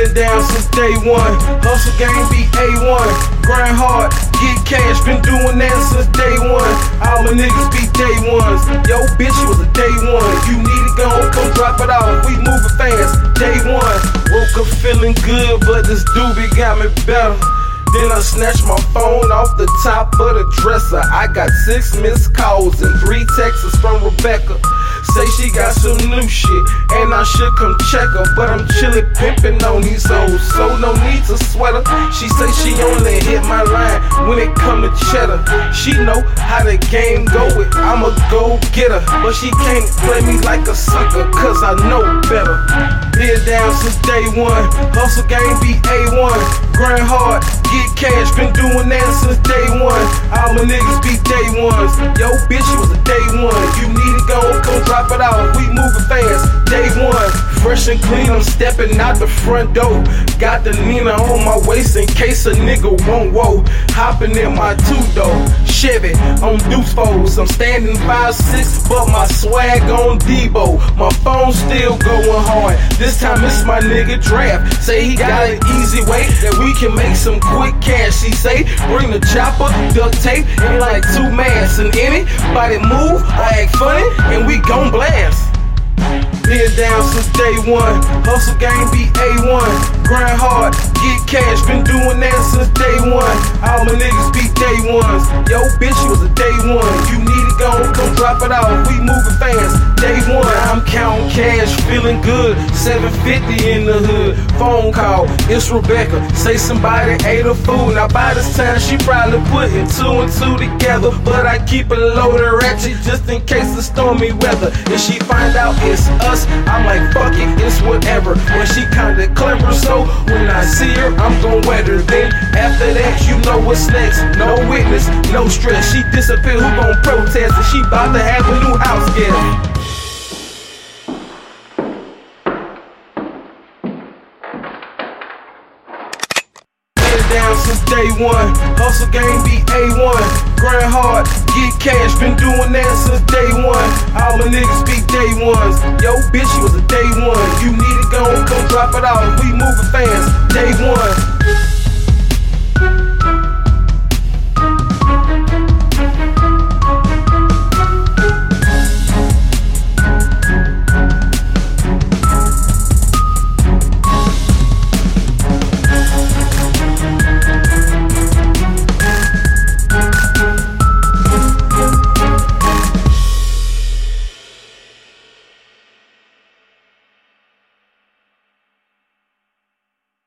Been down since day one. Hustle game be A1. Grind hard, get cash. Been doing that since day one. All my niggas be day ones. Yo, bitch was a day one. You need it gone, come drop it off. We moving fast. Day one. Woke up feeling good, but this doobie got me better. Then I snatched my phone off the top of the dresser. I got six missed calls and three texts from Rebecca. Say she got some new shit, and I should come check her. But I'm chillin' pimpin' on these hoes, so no need to sweat her. She say she only hit my line when it come to cheddar. She know how the game go with, I'ma go get her. But she can't play me like a sucker, cause I know better. Been down since day one, hustle game be A1. Grind hard, get cash, been doing that since day one. All my niggas be day ones. Yo, bitch, was a day one. You need it, go, drop it out. We moving fast, day one. Fresh and clean, I'm stepping out the front door. Got the Nina on my waist in case a nigga won't whoa. Hopping in my two door. Chevy on deuce foes. I'm standing five six, but my swag on Debo. My phone still going hard. This time it's my nigga draft. Say he got an easy way that we can make some quick cash. He say bring the chopper, duct tape, and like two masks. And anybody move or act funny, and we gon' blast. Been down since day one. Hustle game be A1. Cash. Been doing that since day one. All my niggas be day ones. Yo, bitch, you was a day one. You need it gone, come drop it off. We moving fast. Day one, I'm counting cash, feeling good. 750 in the hood. Phone call, it's Rebecca. Say somebody ate her food. Now by this time, she probably putting two and two together. But I keep it loaded ratchet just in case the stormy weather. If she find out it's us, I'm like, fuck it, it's whatever. When she kinda clever, so when I see her, I'm gon' wet her. Then after that, you know what's next. No witness, no stress. She disappear, who gon' protest? And she bout to have a new house guest. Since day one. Hustle game be A1. Grind hard, get cash. Been doing that since day one. All my niggas be day ones. Yo, bitch, she was a day one. You need it gone, come drop it off. We moving fast.